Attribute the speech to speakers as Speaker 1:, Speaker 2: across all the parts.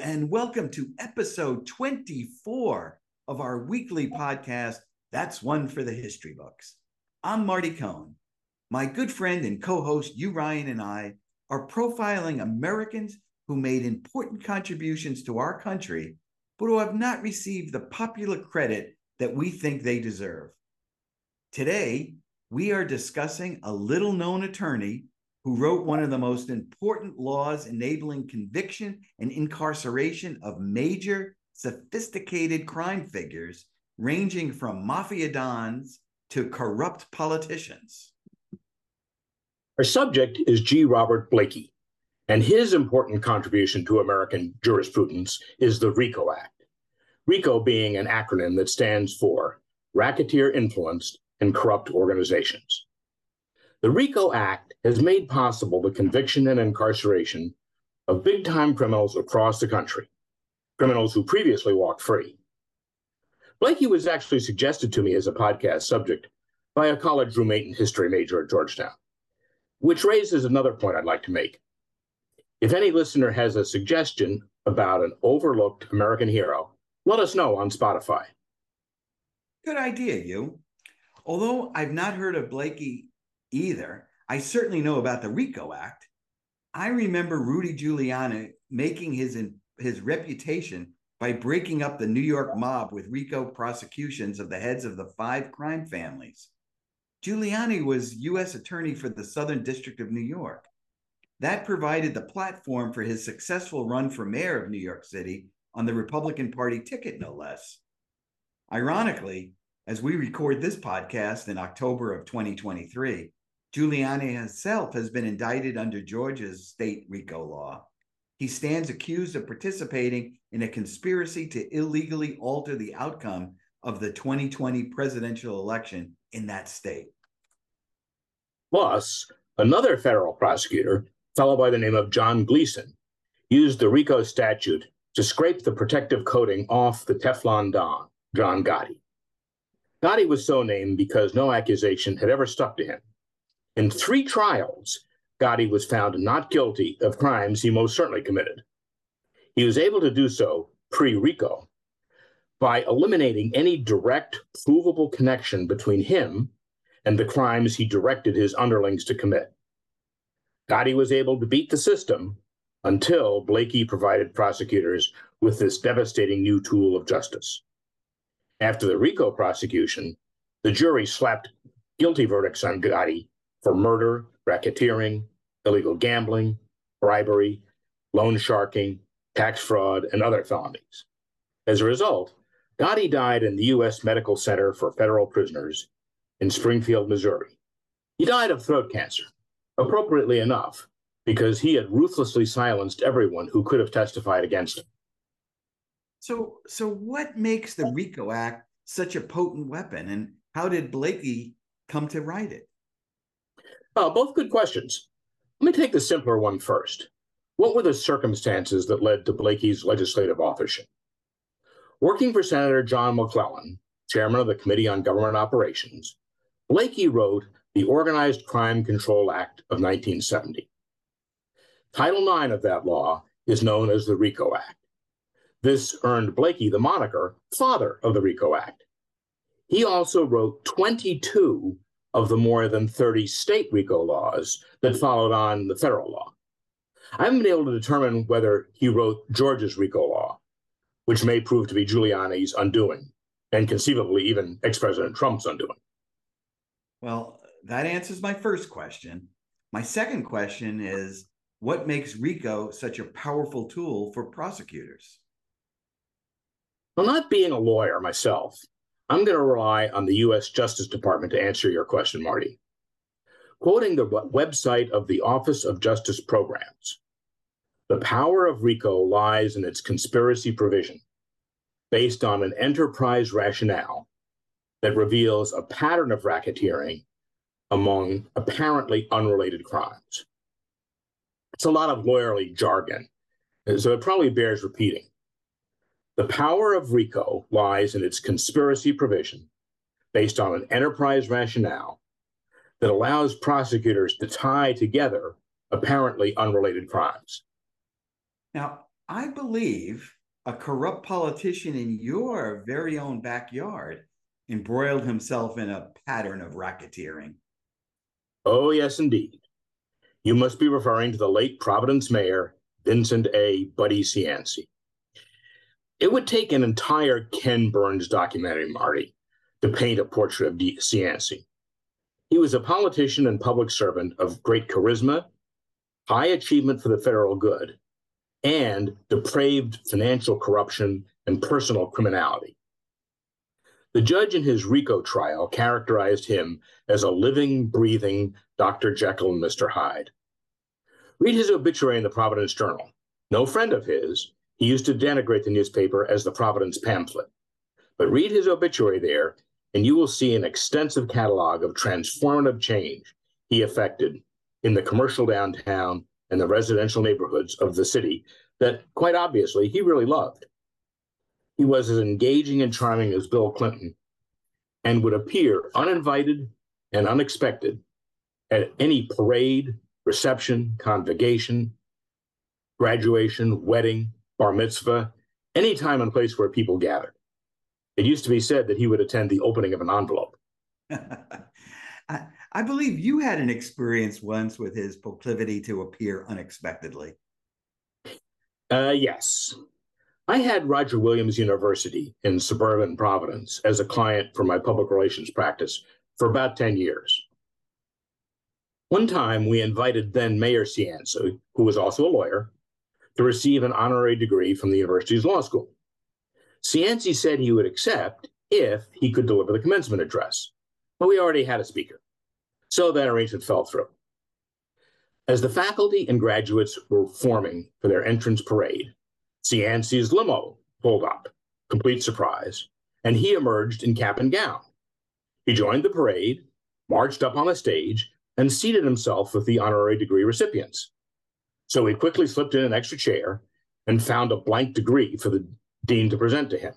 Speaker 1: and welcome to episode 24 of our weekly podcast, That's One for the History Books. I'm Marty Cohn. My good friend and co host, Hugh, Ryan, and I are profiling Americans who made important contributions to our country, but who have not received the popular credit that we think they deserve. Today, we are discussing a little known attorney who wrote one of the most important laws enabling conviction and incarceration of major, sophisticated crime figures, ranging from mafia dons to corrupt politicians.
Speaker 2: Our subject is G. Robert Blakey, and his important contribution to American jurisprudence is the RICO Act. RICO being an acronym that stands for Racketeer Influenced and Corrupt Organizations. The RICO Act has made possible the conviction and incarceration of big time criminals across the country, criminals who previously walked free. Blakey was actually suggested to me as a podcast subject by a college roommate and history major at Georgetown, which raises another point I'd like to make. If any listener has a suggestion about an overlooked American hero, let us know on Spotify.
Speaker 1: Good idea, Hugh. Although I've not heard of Blakey either. I certainly know about the RICO Act. I remember Rudy Giuliani making his his reputation by breaking up the New York mob with RICO prosecutions of the heads of the five crime families. Giuliani was U.S. Attorney for the Southern District of New York. That provided the platform for his successful run for mayor of New York City on the Republican Party ticket, no less. Ironically, as we record this podcast in October of 2023, Giuliani himself has been indicted under Georgia's state RICO law. He stands accused of participating in a conspiracy to illegally alter the outcome of the 2020 presidential election in that state.
Speaker 2: Plus, another federal prosecutor, fellow by the name of John Gleeson, used the RICO statute to scrape the protective coating off the Teflon Don, John Gotti. Gotti was so named because no accusation had ever stuck to him in three trials, Gotti was found not guilty of crimes he most certainly committed. He was able to do so pre RICO by eliminating any direct, provable connection between him and the crimes he directed his underlings to commit. Gotti was able to beat the system until Blakey provided prosecutors with this devastating new tool of justice. After the RICO prosecution, the jury slapped guilty verdicts on Gotti for murder, racketeering, illegal gambling, bribery, loan sharking, tax fraud, and other felonies. As a result, Gotti died in the U.S. Medical Center for Federal Prisoners in Springfield, Missouri. He died of throat cancer, appropriately enough, because he had ruthlessly silenced everyone who could have testified against him.
Speaker 1: So, so what makes the RICO Act such a potent weapon, and how did Blakey come to write it?
Speaker 2: Uh, both good questions. Let me take the simpler one first. What were the circumstances that led to Blakey's legislative authorship? Working for Senator John McClellan, chairman of the Committee on Government Operations, Blakey wrote the Organized Crime Control Act of 1970. Title IX of that law is known as the RICO Act. This earned Blakey the moniker father of the RICO Act. He also wrote 22 of the more than 30 state RICO laws that followed on the federal law. I haven't been able to determine whether he wrote Georgia's RICO law, which may prove to be Giuliani's undoing, and conceivably even ex President Trump's undoing.
Speaker 1: Well, that answers my first question. My second question is what makes RICO such a powerful tool for prosecutors?
Speaker 2: Well, not being a lawyer myself, I'm going to rely on the U.S. Justice Department to answer your question, Marty. Quoting the website of the Office of Justice Programs, the power of RICO lies in its conspiracy provision based on an enterprise rationale that reveals a pattern of racketeering among apparently unrelated crimes. It's a lot of lawyerly jargon, so it probably bears repeating. The power of RICO lies in its conspiracy provision based on an enterprise rationale that allows prosecutors to tie together apparently unrelated crimes.
Speaker 1: Now, I believe a corrupt politician in your very own backyard embroiled himself in a pattern of racketeering.
Speaker 2: Oh, yes, indeed. You must be referring to the late Providence mayor, Vincent A. Buddy Cianci. It would take an entire Ken Burns documentary, Marty, to paint a portrait of D- Cianci. He was a politician and public servant of great charisma, high achievement for the federal good, and depraved financial corruption and personal criminality. The judge in his RICO trial characterized him as a living, breathing Dr. Jekyll and Mr. Hyde. Read his obituary in the Providence Journal. No friend of his, he used to denigrate the newspaper as the Providence pamphlet. But read his obituary there, and you will see an extensive catalog of transformative change he effected in the commercial downtown and the residential neighborhoods of the city that, quite obviously, he really loved. He was as engaging and charming as Bill Clinton and would appear uninvited and unexpected at any parade, reception, convocation, graduation, wedding, bar mitzvah, any time and place where people gathered. It used to be said that he would attend the opening of an envelope.
Speaker 1: I, I believe you had an experience once with his proclivity to appear unexpectedly.
Speaker 2: Uh, yes. I had Roger Williams University in suburban Providence as a client for my public relations practice for about 10 years. One time, we invited then Mayor Cianci, who was also a lawyer, to receive an honorary degree from the university's law school. Cianci said he would accept if he could deliver the commencement address, but we already had a speaker. So that arrangement fell through. As the faculty and graduates were forming for their entrance parade, Cianci's limo pulled up, complete surprise, and he emerged in cap and gown. He joined the parade, marched up on the stage, and seated himself with the honorary degree recipients. So he quickly slipped in an extra chair and found a blank degree for the dean to present to him.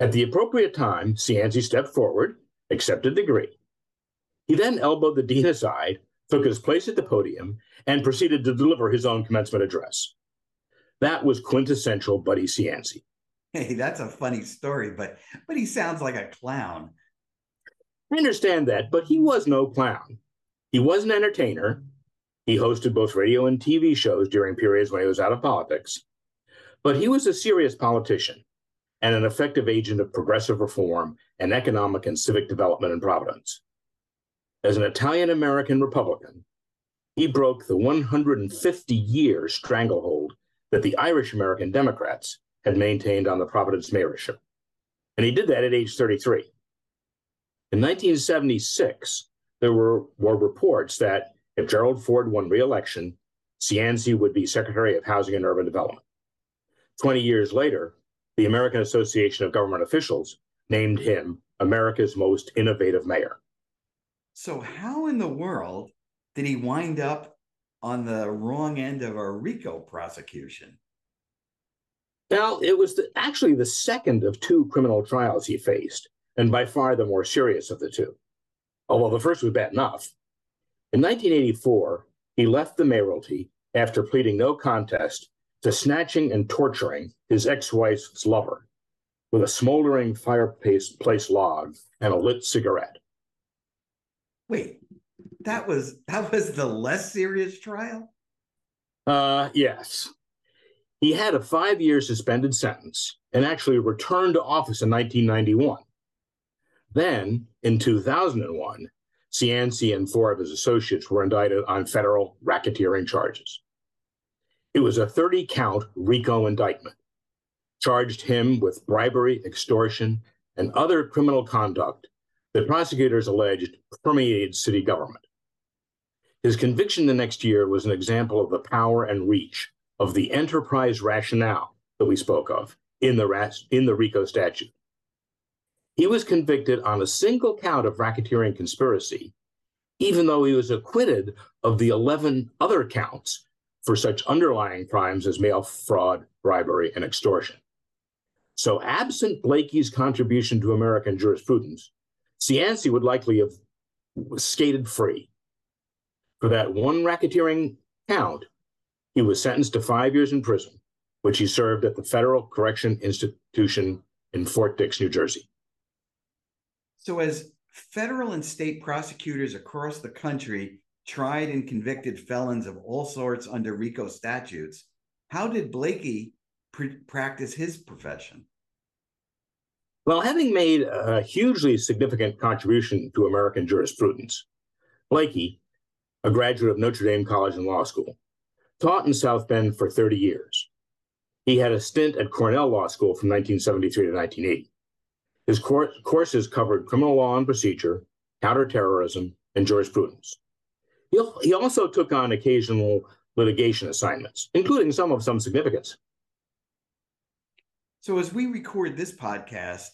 Speaker 2: At the appropriate time, Cianci stepped forward, accepted the degree. He then elbowed the dean aside, took his place at the podium, and proceeded to deliver his own commencement address. That was quintessential Buddy Cianci.
Speaker 1: Hey, that's a funny story, but but he sounds like a clown.
Speaker 2: I understand that, but he was no clown. He was an entertainer. He hosted both radio and TV shows during periods when he was out of politics. But he was a serious politician and an effective agent of progressive reform and economic and civic development in Providence. As an Italian American Republican, he broke the 150 year stranglehold that the Irish American Democrats had maintained on the Providence mayorship. And he did that at age 33. In 1976, there were, were reports that if Gerald Ford won re-election, Cianci would be Secretary of Housing and Urban Development. 20 years later, the American Association of Government Officials named him America's most innovative mayor.
Speaker 1: So, how in the world did he wind up on the wrong end of a RICO prosecution?
Speaker 2: Well, it was the, actually the second of two criminal trials he faced, and by far the more serious of the two. Although the first was bad enough. In 1984, he left the mayoralty after pleading no contest to snatching and torturing his ex wife's lover with a smoldering fireplace log and a lit cigarette.
Speaker 1: Wait, that was that was the less serious trial?
Speaker 2: Uh yes. He had a five year suspended sentence and actually returned to office in 1991. Then, in 2001, Cianci and four of his associates were indicted on federal racketeering charges. It was a 30 count RICO indictment, charged him with bribery, extortion, and other criminal conduct that prosecutors alleged permeated city government. His conviction the next year was an example of the power and reach of the enterprise rationale that we spoke of in the, in the RICO statute. He was convicted on a single count of racketeering conspiracy, even though he was acquitted of the 11 other counts for such underlying crimes as mail fraud, bribery, and extortion. So, absent Blakey's contribution to American jurisprudence, Cianci would likely have skated free. For that one racketeering count, he was sentenced to five years in prison which he served at the Federal Correction Institution in Fort Dix, New Jersey.
Speaker 1: So, as federal and state prosecutors across the country tried and convicted felons of all sorts under RICO statutes, how did Blakey pr- practice his profession?
Speaker 2: Well, having made a hugely significant contribution to American jurisprudence, Blakey, a graduate of Notre Dame College and Law School, taught in South Bend for 30 years. He had a stint at Cornell Law School from 1973 to 1980. His cor- courses covered criminal law and procedure, counterterrorism, and jurisprudence. He, he also took on occasional litigation assignments, including some of some significance.
Speaker 1: So, as we record this podcast,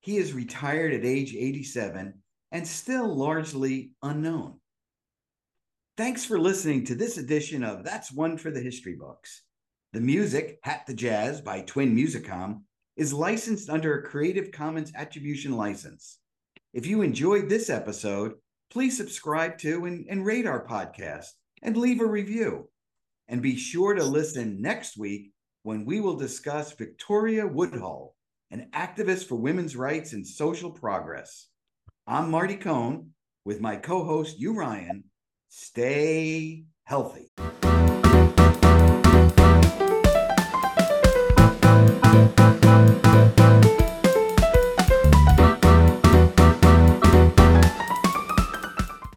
Speaker 1: he is retired at age 87 and still largely unknown. Thanks for listening to this edition of That's One for the History Books. The music, Hat the Jazz by Twin Musicom, is licensed under a Creative Commons Attribution license. If you enjoyed this episode, please subscribe to and, and rate our podcast and leave a review. And be sure to listen next week when we will discuss Victoria Woodhull, an activist for women's rights and social progress. I'm Marty Cohn with my co host, Hugh, Ryan. Stay healthy.